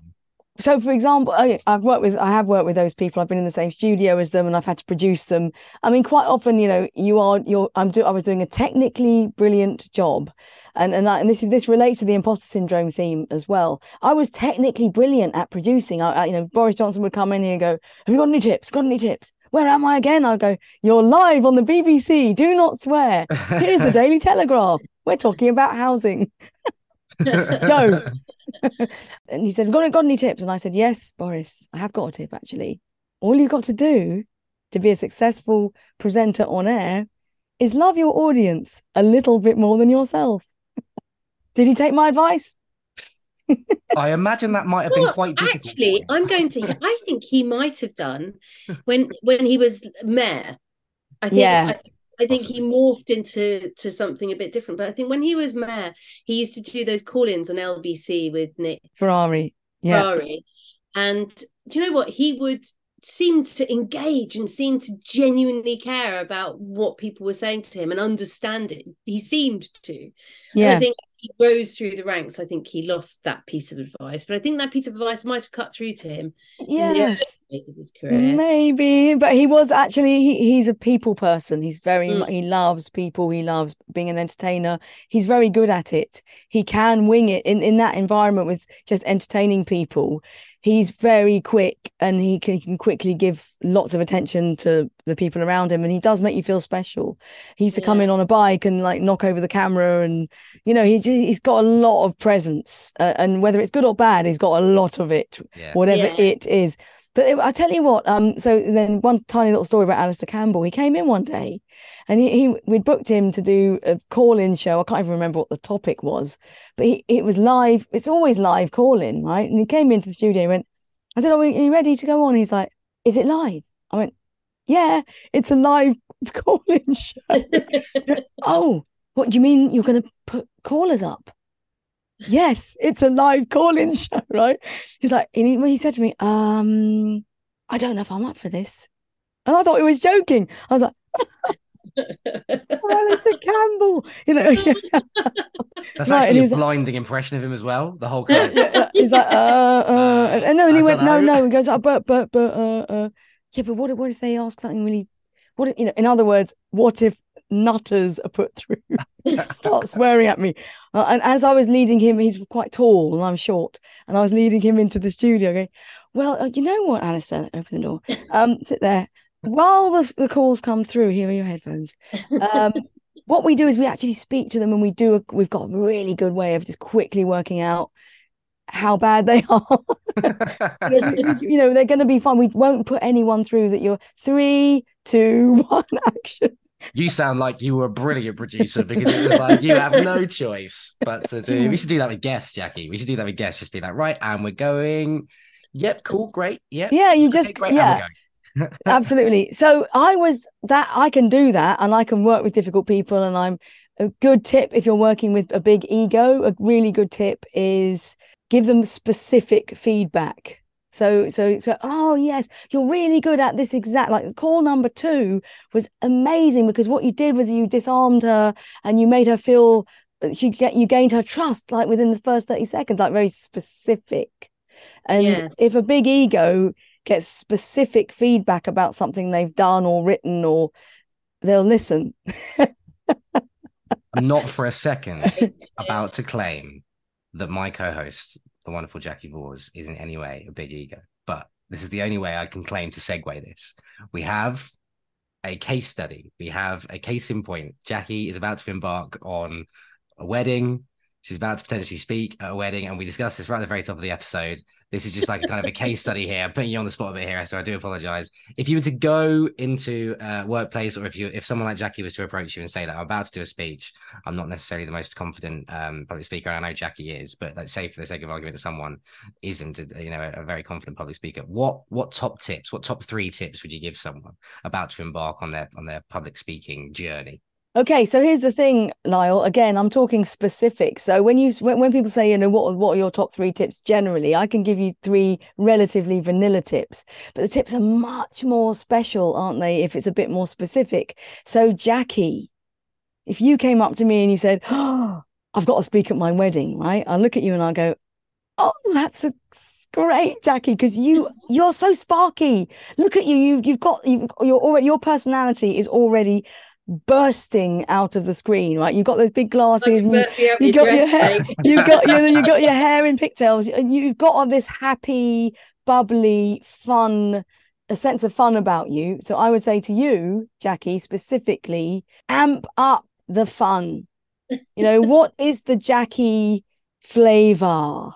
so for example I, i've worked with i have worked with those people i've been in the same studio as them and i've had to produce them i mean quite often you know you are you're i'm do, i was doing a technically brilliant job and and, that, and this this relates to the imposter syndrome theme as well. I was technically brilliant at producing. I, I you know boris johnson would come in here and go have you got any tips? Got any tips? Where am i again? I'll go you're live on the bbc do not swear. Here's the daily telegraph. We're talking about housing. Go. and he said, got, got any tips? And I said, Yes, Boris, I have got a tip actually. All you've got to do to be a successful presenter on air is love your audience a little bit more than yourself. Did he take my advice? I imagine that might have been quite difficult. actually. I'm going to. I think he might have done when when he was mayor. I think. Yeah. I, I think he morphed into to something a bit different. But I think when he was mayor, he used to do those call-ins on LBC with Nick Ferrari. Yeah. Ferrari. And do you know what? He would seem to engage and seem to genuinely care about what people were saying to him and understand it. He seemed to. And Yeah. I think he rose through the ranks. I think he lost that piece of advice, but I think that piece of advice might have cut through to him Yes. of his career. Maybe, but he was actually he, he's a people person. He's very mm. he loves people. He loves being an entertainer. He's very good at it. He can wing it in in that environment with just entertaining people. He's very quick and he can, he can quickly give lots of attention to the people around him and he does make you feel special. He used to come in on a bike and like knock over the camera and you know he's he's got a lot of presence uh, and whether it's good or bad he's got a lot of it Yeah. whatever Yeah. it is. But it- I tell you what, um, so then one tiny little story about Alastair Campbell. He came in one day and he, he we'd booked him to do a call-in show. I can't even remember what the topic was, but he, it was live. It's always live call-in, right? And he came into the studio and went, I said, Oh, are you ready to go on? He's like, Is it live? I went, Yeah, it's a live call-in show. oh, what do you mean you're gonna put callers up? Yes, it's a live call-in show, right? He's like, and he, he said to me, um, I don't know if I'm up for this. And I thought he was joking. I was like, oh, Alastair Campbell, you know. That's Right, actually a blinding impression of him as well. The whole kind He's like, uh, uh, and, and no, and he I went, no, no. He goes, oh, but, but, but, uh, uh, yeah, but what, if- what if they ask something really, what, if- you know, in other words, what if nutters are put through? Start swearing at me. Uh, and as I was leading him, he's quite tall and I'm short, and I was leading him into the studio. Going, well, uh, you know what, Alastair? Open the door. Um, sit there. While the, the calls come through, here are your headphones. Um, what we do is we actually speak to them, and we do. A, we've got a really good way of just quickly working out how bad they are. you know, they're going to be fine. We won't put anyone through that you're three, two, one, action. You sound like you were a brilliant producer because it was like you have no choice but to do. We should do that with guests, Jacki. We should do that with guests. Just be like, right, and we're going. Yep, cool, great. Yep. Yeah, you just okay, yeah. Absolutely. So I was that I can do that and I can work with difficult people and I'm a good tip if you're working with a big ego, a really good tip is give them specific feedback. So, so, so, oh, yes, you're really good at this exact, like call number two was amazing because what you did was you disarmed her and you made her feel uh, she get, you gained her trust like within the first 30 seconds, like very specific. And yeah. if a big ego gets specific feedback about something they've done or written, or they'll listen. not for a second about to claim that my co-host, the wonderful Jacki Vors, is in any way a big ego, but this is the only way I can claim to segue this. We have a case study. We have a case in point. Jacki is about to embark on a wedding She's about to potentially speak at a wedding, and we discussed this right at the very top of the episode. This is just like kind of a case study here. I'm putting you on the spot a bit here, Esther. I do apologize. If you were to go into a workplace, or if you if someone like Jacki was to approach you and say that I'm about to do a speech, I'm not necessarily the most confident um, public speaker, and I know Jacki is, but let's say for the sake of argument that someone isn't, you know, a, a very confident public speaker, what what top tips, what top three tips would you give someone about to embark on their on their public speaking journey? Okay, so here's the thing, Lyle. Again, I'm talking specific. So when you when, when people say, you know, what what are your top three tips generally, I can give you three relatively vanilla tips, but the tips are much more special, aren't they? If it's a bit more specific. So Jacki, if you came up to me and you said, "Oh, I've got to speak at my wedding," right? I look at you and I go, "Oh, that's a great, Jacki, because you you're so sparky. Look at you. You you've got you you're already your personality is already bursting out of the screen, right? You've got those big glasses, like you, you got your hair, you've got your, you got your hair in pigtails, and you've got all this happy, bubbly, fun, a sense of fun about you. So I would say to you, Jacki, specifically, amp up the fun. You know, what is the Jacki flavor?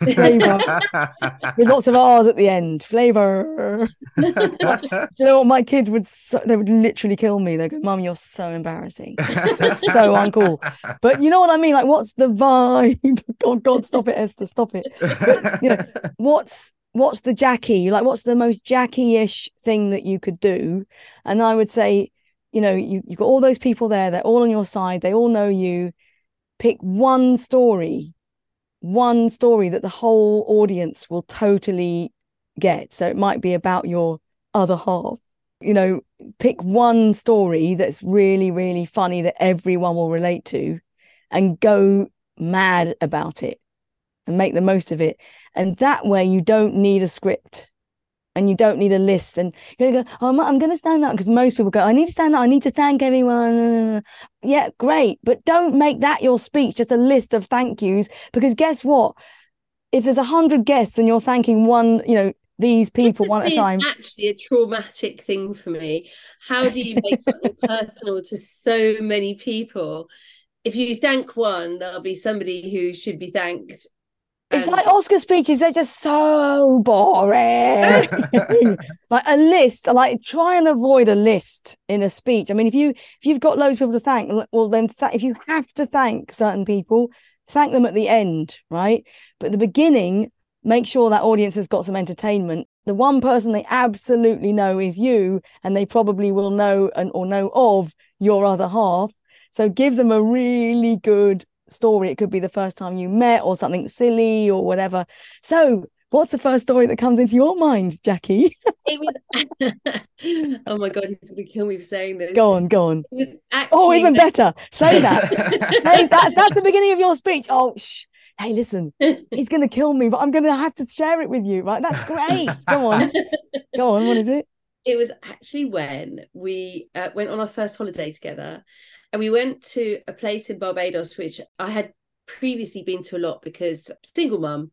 Flavor with lots of R's at the end. Flavor. you know what? My kids would so, they would literally kill me. They go, "Mum, you're so embarrassing. You're so uncool." But you know what I mean? Like, what's the vibe? God, God, stop it, Esther, stop it. But, you know, what's what's the Jacki? Like, what's the most Jacki-ish thing that you could do? And I would say, you know, you you've got all those people there. They're all on your side. They all know you. Pick one story one story that the whole audience will totally get. So it might be about your other half. You know, pick one story that's really, really funny that everyone will relate to and go mad about it and make the most of it. And that way, you don't need a script and you don't need a list. And you're going to go, oh, I'm, I'm going to stand up because most people go, I need to stand up. I need to thank everyone. Yeah, great. But don't make that your speech, just a list of thank yous. Because guess what? If there's a hundred guests and you're thanking one, you know, these people one at a time. Actually, a traumatic thing for me. How do you make something personal to so many people? If you thank one, there'll be somebody who should be thanked it's like Oscar speeches, they're just so boring. like a list, like try and avoid a list in a speech. I mean, if you if you've got loads of people to thank, well then th- if you have to thank certain people, thank them at the end, right? But the beginning, make sure that audience has got some entertainment. The one person they absolutely know is you, and they probably will know and or know of your other half. So give them a really good story. It could be the first time you met or something silly or whatever. So, what's the first story that comes into your mind, Jacki? it was. oh my god, he's going to kill me for saying this. Go on, go on. It was oh, actually... Oh, even better. Say that. hey, that's that's the beginning of your speech. Oh, shh. Hey, listen, he's going to kill me, but I'm going to have to share it with you, right? That's great. Go on. Go on. What is it? It was actually when we uh, went on our first holiday together and we went to a place in Barbados, which I had previously been to a lot because single mum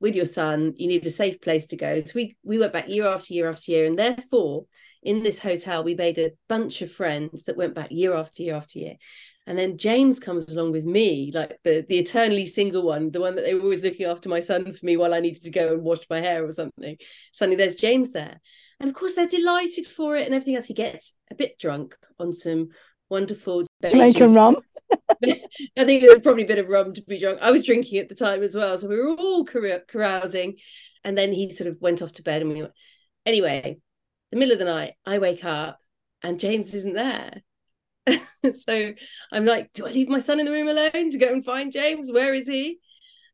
with your son, you need a safe place to go. So we we went back year after year after year, and therefore in this hotel we made a bunch of friends that went back year after year after year. And then James comes along with me, like the the eternally single one, the one that they were always looking after my son for me while I needed to go and wash my hair or something. Suddenly there's James there. And of course they're delighted for it and everything else. He gets a bit drunk on some wonderful Jamaican rum. I think it was probably a bit of rum to be drunk. I was drinking at the time as well. So we were all carousing. And then he sort of went off to bed and we went. Anyway, the middle of the night, I wake up and James isn't there. so I'm like, do I leave my son in the room alone to go and find James? Where is he?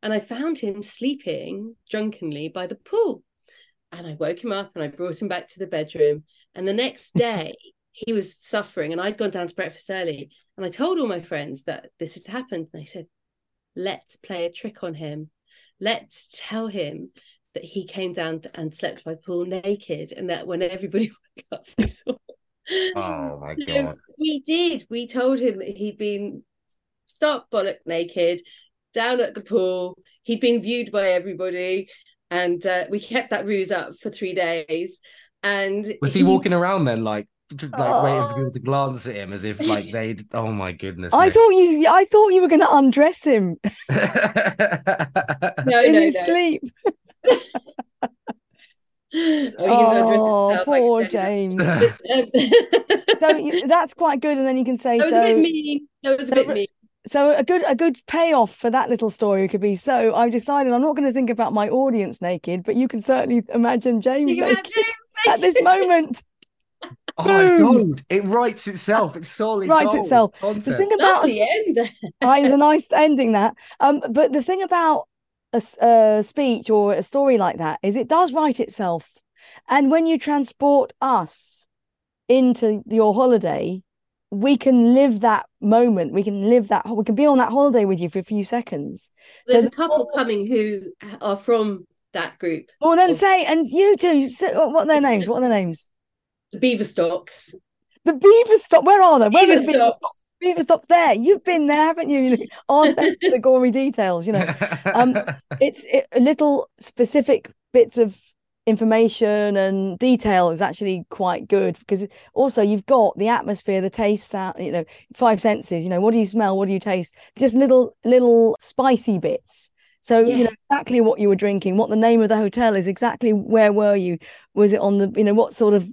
And I found him sleeping drunkenly by the pool. And I woke him up and I brought him back to the bedroom. And the next day, he was suffering. And I'd gone down to breakfast early. And I told all my friends that this had happened. And they said, let's play a trick on him. Let's tell him that he came down and slept by the pool naked. And that when everybody woke up, they saw Oh my god. we did. We told him that he'd been stark bollock naked down at the pool. He'd been viewed by everybody, and uh, we kept that ruse up for three days. And was he, he walking around then, like? Like oh. waiting for people to glance at him as if like they'd oh my goodness I me. thought you I thought you were gonna undress him no, in no, his no. sleep oh, oh poor like James. so that's quite good, and then you can say that was so. A bit mean. That was a so, bit mean. So a good a good payoff for that little story could be. So I've decided I'm not going to think about my audience naked, but you can certainly imagine James, naked, James at this moment. Oh my god! It writes itself. It's solely writes gold. itself. Content. The thing about the end. it's a nice ending that. Um, but the thing about a, a speech or a story like that is it does write itself. And when you transport us into your holiday, we can live that moment. We can live that. We can be on that holiday with you for a few seconds. There's so a couple coming who are from that group. Well, then say, and you too. What are their names? What are their names? The Beaverstocks. The beaver Beaverstock. Where are they? Where Beaver are the Beaverstocks? Beaverstocks there. You've been there, haven't you? you know, ask them the gory details. You know, um, it's it, little specific bits of information and detail is actually quite good because also you've got the atmosphere the taste sound you know five senses you know what do you smell what do you taste just little little spicy bits so yeah. you know exactly what you were drinking what the name of the hotel is exactly where were you was it on the you know what sort of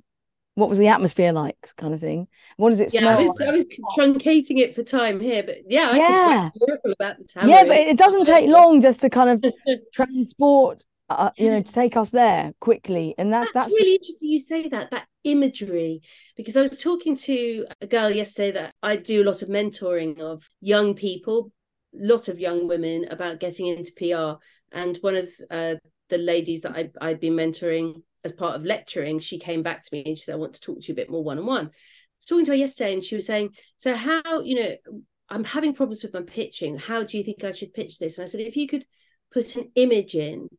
what was the atmosphere like kind of thing? What does it yeah, smell I was, like? I was truncating it for time here but yeah I yeah. about the yeah but it doesn't take long just to kind of transport uh, you know to take us there quickly and that, that's, that's really the... interesting you say that that imagery because i was talking to a girl yesterday that i do a lot of mentoring of young people lot of young women about getting into pr and one of uh, the ladies that I, i'd been mentoring as part of lecturing she came back to me and she said i want to talk to you a bit more one-on-one. I was talking to her yesterday and she was saying so how you know i'm having problems with my pitching. How do you think i should pitch this? And i said if you could put an image in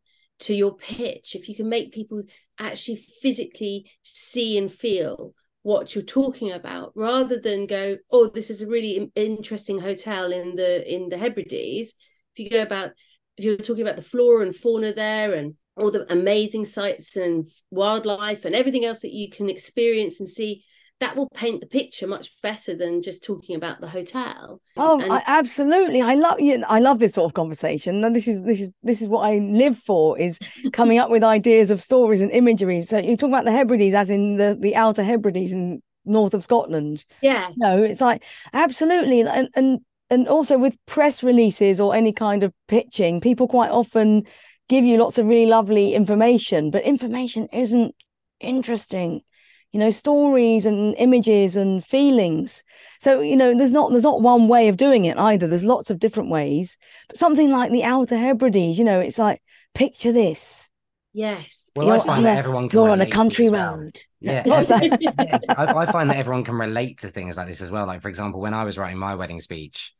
to your pitch, if you can make people actually physically see and feel what you're talking about rather than go oh this is a really interesting hotel in the in the hebrides. If you go about if you're talking about the flora and fauna there and all the amazing sights and wildlife and everything else that you can experience and see that will paint the picture much better than just talking about the hotel. Oh, and- I, absolutely! I love you. I love this sort of conversation. And this is this is this is what I live for: is coming up with ideas of stories and imagery. So you talk about the Hebrides, as in the the Outer Hebrides in north of Scotland. Yeah. No, it's like absolutely, and and and also with press releases or any kind of pitching, people quite often give you lots of really lovely information, but information isn't interesting. You know stories and images and feelings. So you know there's not there's not one way of doing it either. There's lots of different ways. But something like the outer hebrides you know it's like picture this. Yes. Well you're i find that everyone can you're on a country well. road. Yeah, yeah I, I find that everyone can relate to things like this as well. Like for example when i was writing my wedding speech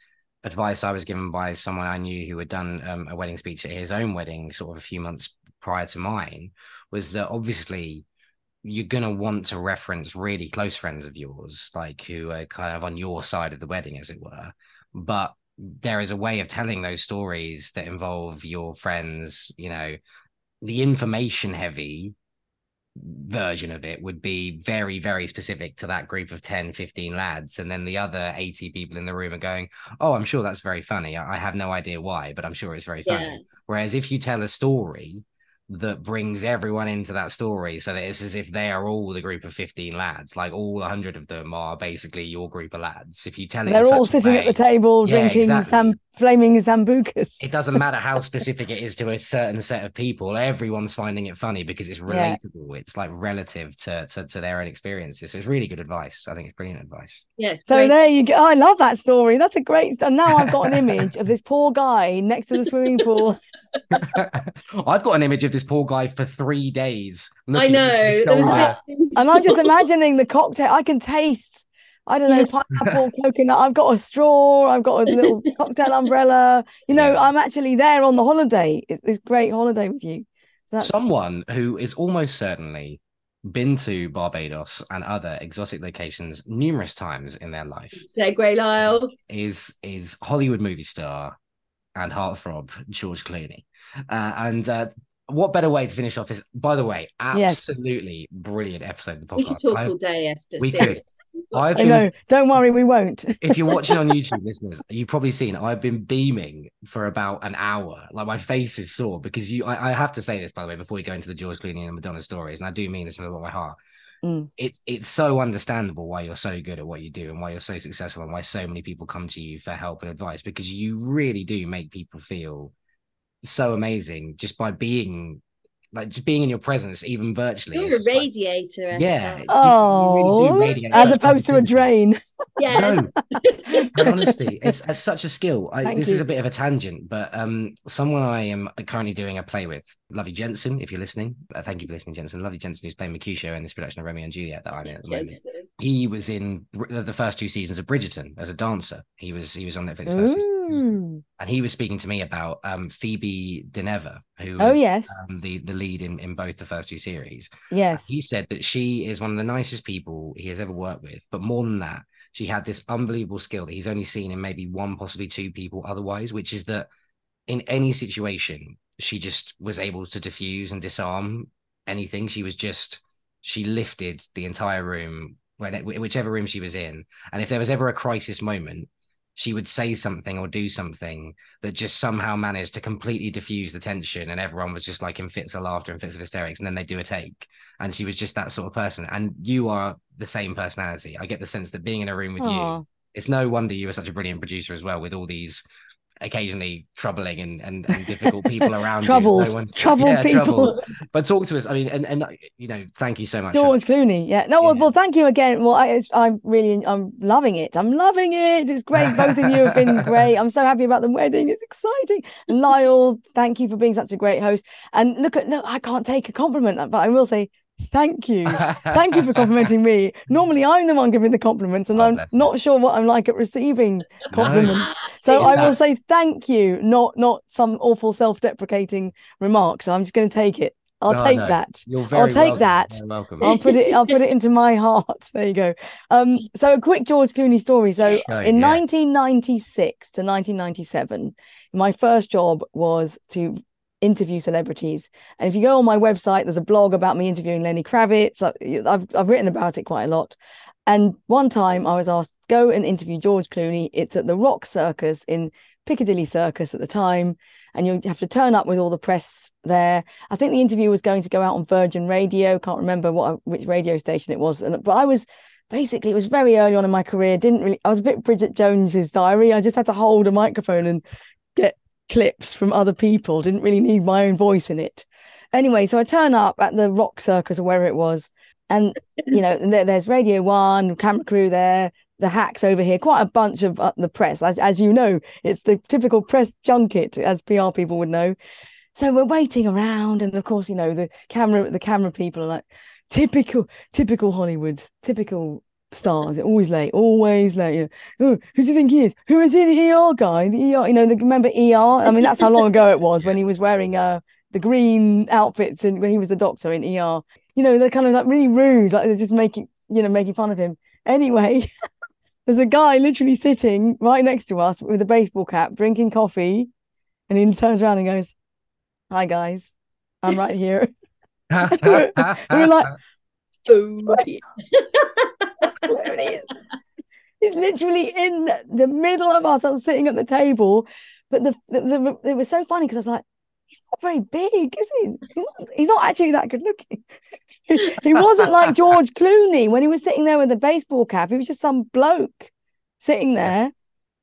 advice i was given by someone i knew who had done um, a wedding speech at his own wedding sort of a few months prior to mine was that obviously you're going to want to reference really close friends of yours, like who are kind of on your side of the wedding, as it were. But there is a way of telling those stories that involve your friends, you know, the information heavy version of it would be very very specific to that group of 10 15 lads and then the other 80 people in the room are going oh i'm sure that's very funny i, I have no idea why but i'm sure it's very funny Yeah. whereas if you tell a story that brings everyone into that story so that it's as if they are all the group of 15 lads like all 100 of them are basically your group of lads if you tell it They're all sitting at the table Yeah, drinking exactly. sam flaming sambucas. it doesn't matter how specific it is to a certain set of people everyone's finding it funny because it's Yeah. relatable it's like relative to, to to their own experiences so it's really good advice i think it's brilliant advice Yes. So great. there you go. Oh, I love that story. That's a great. And now I've got an image of this poor guy next to the swimming pool. i've got an image of this poor guy for three days I know. over his was a bit- And I'm just imagining the cocktail. I can taste, I don't know, pineapple, coconut. I've got a straw. I've got a little cocktail umbrella. You know, Yeah. I'm actually there on the holiday. It's this great holiday with you. So that's someone who is almost certainly been to barbados and other exotic locations numerous times in their life Say Grey Lyle. is is Hollywood movie star and heartthrob George Clooney. Uh, and uh, what better way to finish off this? By the way, Yes. absolutely brilliant episode of the podcast. We could podcast. talk I- all day, Esther. we could. I've I know. Don't worry, we won't. if you're watching on YouTube, listeners, you've probably seen I've been beaming for about an hour. Like my face is sore because you. I, I have to say this by the way before we go into the George Clooney and Madonna stories, and I do mean this from the bottom of my heart. Mm. It's it's so understandable why you're so good at what you do and why you're so successful and why so many people come to you for help and advice because you really do make people feel so amazing just by being like just being in your presence, even virtually. You're a just like- radiator, yeah, you- you Oh, really do oh, radiate as such opposed to a drain. Yes. No, but honestly, it's, it's such a skill. I, this is a bit of a tangent, but um, someone I am currently doing a play with, Lovely Jensen, if you're listening, uh, thank you for listening, Jensen. Lovely Jensen, who's playing Mercutio in this production of Romeo and Juliet that I'm in at the moment. He was in the the first two seasons of Bridgerton as a dancer. He was he was on Netflix first and he was speaking to me about um, Phoebe Dynevor, who Oh was yes, um, the the lead in in both the first two series. yes. He said that she is one of the nicest people he has ever worked with, but more than that, she had this unbelievable skill that he's only seen in maybe one, possibly two people otherwise, which is that in any situation, she just was able to diffuse and disarm anything. She was just, she lifted the entire room, when whichever room she was in. And if there was ever a crisis moment, she would say something or do something that just somehow managed to completely diffuse the tension and everyone was just like in fits of laughter and fits of hysterics and then they do a take. And she was just that sort of person. And you are the same personality. I get the sense that being in a room with Aw. you it's no wonder you are such a brilliant producer as well with all these occasionally troubling and and, and difficult people around you. It's troubled yeah, people. but talk to us i mean and and you know thank you so much for- George Clooney, yeah. No, well, Yeah. well, thank you again. Well, I, it's, I'm really, I'm loving it. I'm loving it. It's great. Both of you have been great. I'm so happy about the wedding. It's exciting. Lyle, thank you for being such a great host. And look at, look, I can't take a compliment, but I will say thank you. Thank you for complimenting me. Normally, I'm the one giving the compliments, and Oh, I'm bless you. not sure what I'm like at receiving compliments. So It's I will that- say thank you, not not some awful self-deprecating remark. So I'm just going to take it. I'll No, take no, that. You're very take welcome, that. very welcome I'll put it. I'll put it into my heart. There you go. Um, so a quick George Clooney story. So in yeah. 1996 to 1997, my first job was to interview celebrities. And if you go on my website, there's a blog about me interviewing Lenny Kravitz. I've I've written about it quite a lot. And one time I was asked go and interview George Clooney. It's at the Rock Circus in Piccadilly Circus at the time. And you have to turn up with all the press there. I think the interview was going to go out on Virgin Radio. Can't remember what which radio station it was. And but I was basically it was very early on in my career. Didn't really. I was a bit Bridget Jones's diary. I just had to hold a microphone and clips from other people. Didn't really need my own voice in it. Anyway, so I turn up at the Rock Circus or wherever it was, and you know there, there's Radio One, camera crew there, the hacks over here, quite a bunch of uh, the press. As as you know, it's the typical press junket, as PR people would know. So we're waiting around, and of course, you know the camera the camera people are like typical typical Hollywood, typical stars. They're always late, always late. You know, oh, who do you think he is? Who is he? The ER guy? The ER? You know, the, remember ER? I mean, that's how long ago it was when he was wearing uh the green outfits and when he was the doctor in ER. You know, they're kind of like really rude, like they're just making you know making fun of him. Anyway. There's a guy literally sitting right next to us with a baseball cap, drinking coffee, and he turns around and goes, "Hi guys, I'm right here." We're like, Oh, he's, he's literally in the middle of us. I was sitting at the table, but the, the, the it was so funny because I was like, he's not very big, is he? He's not, he's not actually that good looking. he wasn't like George Clooney when he was sitting there with a baseball cap. He was just some bloke sitting there.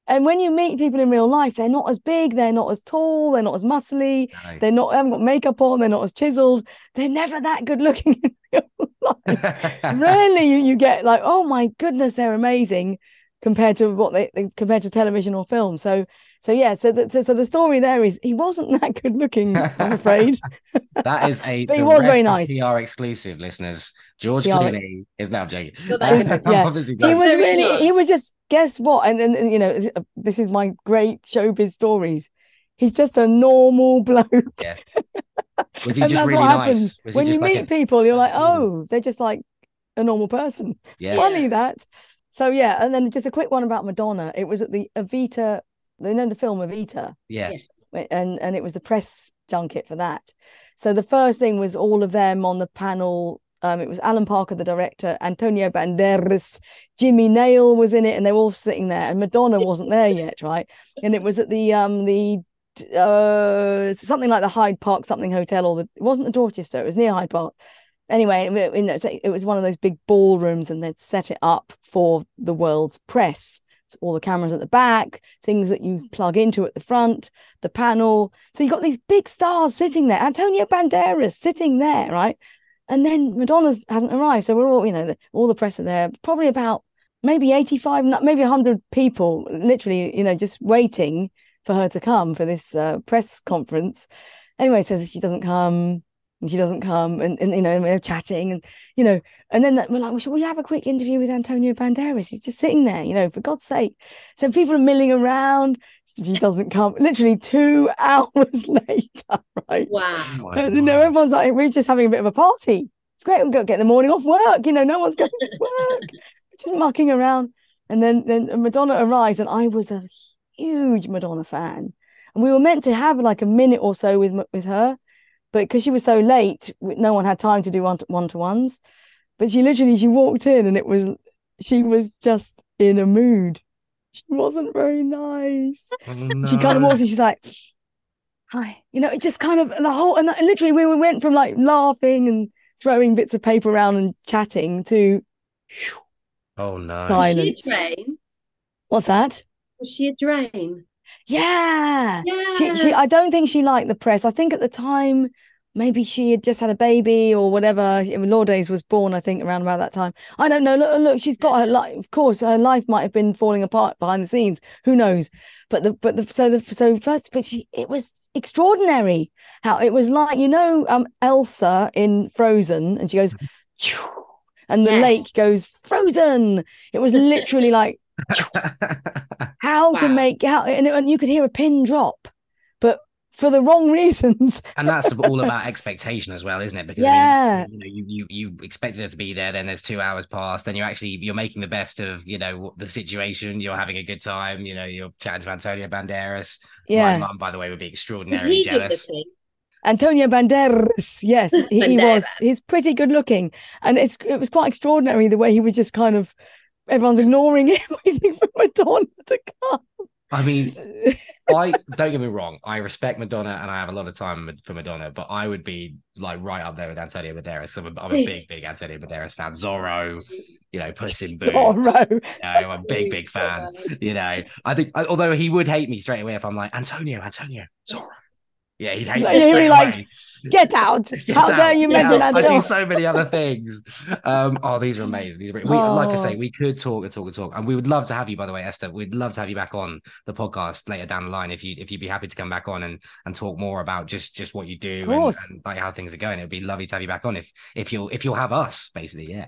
And when you meet people in real life, they're not as big, they're not as tall, they're not as muscly, No. they're not they haven't got makeup on, they're not as chiseled, they're never that good looking in real life. Rarely you, you get like, oh my goodness, they're amazing compared to what they, compared to television or film. So so yeah, so the, so, so the story there is he wasn't that good looking, I'm afraid. That is a But he was very nice. PR exclusive, listeners. George PR Clooney is now joking. Well, that is- Yeah. He was really, he was just guess what? And, and and, you know this uh, is my great showbiz stories. He's just a normal bloke. Was he and just that's really what nice? happens Was he when you like meet a- people you're like oh they're just like a normal person. Yeah. funny that. So yeah and then just a quick one about madonna. It was at the evita they know the film evita? Yeah. and and it was the press junket for that. So the first thing was all of them on the panel um, it was Alan Parker, the director, Antonio Banderas, Jimmy Nail was in it, and they were all sitting there, and Madonna wasn't there yet, right? And it was at the um the uh something like the Hyde Park something hotel, or the it wasn't the Dorchester, it was near Hyde Park. Anyway, it, was one of those big ballrooms, and they'd set it up for the world's press. So all the cameras at the back, things that you plug into at the front, the panel. So you got these big stars sitting there. Antonio Banderas sitting there, right? And then Madonna's hasn't arrived. So we're all, you know, the, all the press are there. Probably about maybe 85, not- maybe 100 people, literally, you know, just waiting for her to come for this uh, press conference. Anyway, so she doesn't come. And she doesn't come, and, and you know, and they're chatting, and you know, and then that, we're like, well, should we have a quick interview with Antonio Banderas? He's just sitting there, you know, for God's sake. So people are milling around. She doesn't come. Literally two hours later, right? wow. And, you know, everyone's like, we're just having a bit of a party. It's great. We'll go get the morning off work. You know, no one's going to work. We're just mucking around. And then then Madonna arrives, and I was a huge Madonna fan. And we were meant to have like a minute or so with with her, but because she was so late, no one had time to do one one to ones. But she literally she walked in, and it was she was just in a mood. She wasn't very nice Oh, she kind of no. walks and she's like, "Hi," you know. It just kind of the whole and literally we went from like laughing and throwing bits of paper around and chatting to Oh no. Sorry. Was she a Silence. drain? what's that? Was she a drain? Yeah, Yeah. she she. I don't think she liked the press. I think at the time maybe she had just had a baby or whatever. Lourdes was born, I think, around about that time. I don't know. Look, look, she's got her life. Of course, her life might have been falling apart behind the scenes. Who knows? But the but the so the so first, but she it was extraordinary how it was like you know um Elsa in Frozen, and she goes, and the Yes. lake goes frozen. It was literally like how to make how and, and you could hear a pin drop, but for the wrong reasons. and that's all about expectation as well, isn't it? Because Yeah. I mean, you know, you, you you expected her to be there, then there's two hours past, then you're actually you're making the best of you know the situation. You're having a good time. You know, you're chatting to Antonio Banderas. yeah My Yeah, mum, by the way, would be Was extraordinarily he jealous. Antonio Banderas. Yes, he, he was. He's pretty good looking, and it's it was quite extraordinary the way he was just kind of everyone's ignoring him, waiting for Madonna to come. I mean, I don't get me wrong. I respect Madonna and I have a lot of time for Madonna, but I would be like right up there with Antonio Banderas. I'm a, I'm a big, big Antonio Banderas fan. Zorro, you know, Puss in Boots. Zorro. You know, I'm a big, big fan. You know, I think I- although he would hate me straight away if I'm like Antonio, Antonio, Zorro. Yeah, he'd hate So me you'd straight be like, away. Get out! Get How dare you mention out. I do so many other things. Um, oh, these are amazing. These are we, like I say, Oh. we could talk and talk and talk, and we would love to have you. By the way, Esther, we'd love to have you back on the podcast later down the line if you if you'd be happy to come back on and and talk more about just just what you do and, and like how things are going. It'd be lovely to have you back on if if you'll if you'll have us basically. Yeah,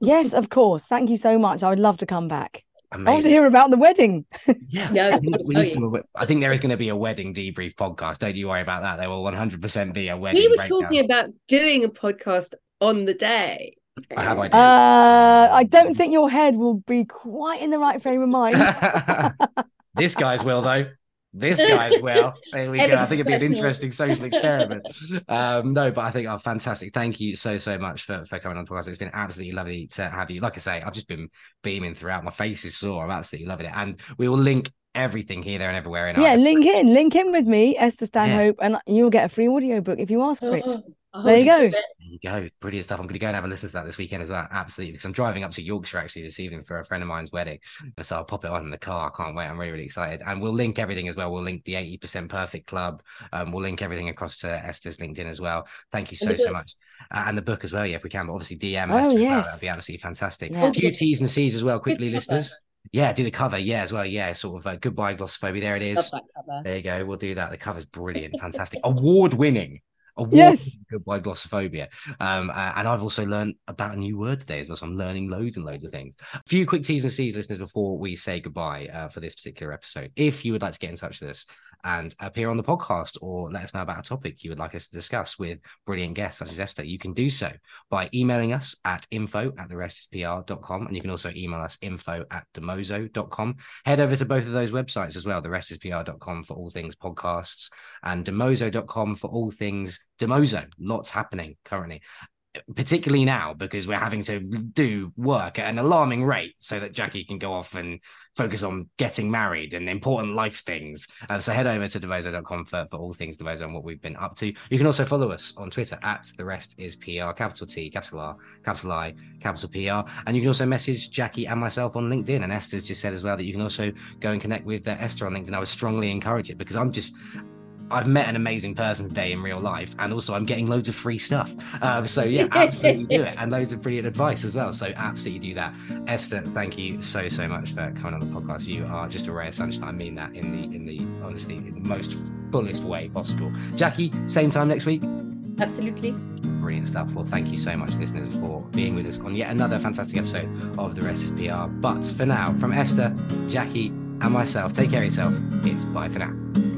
Yes, of course. Thank you so much. I would love to come back. I want to hear about the wedding. Yeah, No, we need, we I'll need tell to- I think there is going to be a wedding debrief podcast. Don't you worry about that. There will 100% be a wedding. We were breakdown. talking about doing a podcast on the day. I have ideas. Uh, I don't think your head will be quite in the right frame of mind. this guy's will though. This guy's well. There we go. I think it'd be an interesting social experiment. Um, no, but I think oh, fantastic. Thank you so so much for, for coming on the podcast. It's been absolutely lovely to have you. Like I say, I've just been beaming throughout. My face is sore. I'm absolutely loving it, and we will link everything here, there, and everywhere. In yeah, link in, link in with me, Esther Stanhope, yeah. and you'll get a free audio book if you ask for it. Oh, there you go. There you go. Brilliant stuff. I'm going to go and have a listen to that this weekend as well. Absolutely. Because I'm driving up to Yorkshire actually this evening for a friend of mine's wedding. So I'll pop it on in the car. I can't wait. I'm really, really excited. And we'll link everything as well. We'll link the 80% Perfect Club. Um, we'll link everything across to Esther's LinkedIn as well. Thank you so, so much. Uh, and the book as well, yeah, if we can. But obviously, DM oh, Esther yes. well. That'd be absolutely fantastic. Yeah. A few T's and C's as well, quickly, listeners. Yeah, do the cover. Yeah, as well. Yeah, sort of uh, goodbye glossophobia. There it is. There you go. We'll do that. The cover's brilliant, fantastic, award winning award yes. goodbye glossophobia. Um, uh, and I've also learned about a new word today as well. So I'm learning loads and loads of things. A few quick T's and C's, listeners, before we say goodbye uh, for this particular episode. If you would like to get in touch with us, and appear on the podcast or let us know about a topic you would like us to discuss with brilliant guests such as Esther, you can do so by emailing us at info at the restispr.com. And you can also email us info at demozo.com. Head over to both of those websites as well, the restispr.com for all things podcasts and demozo.com for all things Demozo. Lots happening currently particularly now because we're having to do work at an alarming rate so that Jacki can go off and focus on getting married and important life things. Uh, so head over to devozo.com for, for all things Devozo and what we've been up to. You can also follow us on Twitter at the rest is PR, capital T, capital R, capital I, capital PR. And you can also message Jacki and myself on LinkedIn. And Esther's just said as well that you can also go and connect with uh, Esther on LinkedIn. I would strongly encourage it because I'm just I've met an amazing person today in real life, and also I'm getting loads of free stuff. Um, so yeah, absolutely do it, and loads of brilliant advice as well. So absolutely do that. Esther, thank you so so much for coming on the podcast. You are just a ray of sunshine. I mean that in the in the honestly in the most fullest way possible. Jacki, same time next week. Absolutely. Brilliant stuff. Well, thank you so much, listeners, for being with us on yet another fantastic episode of The Rest is PR. But for now, from Esther, Jacki, and myself, take care of yourself. It's bye for now.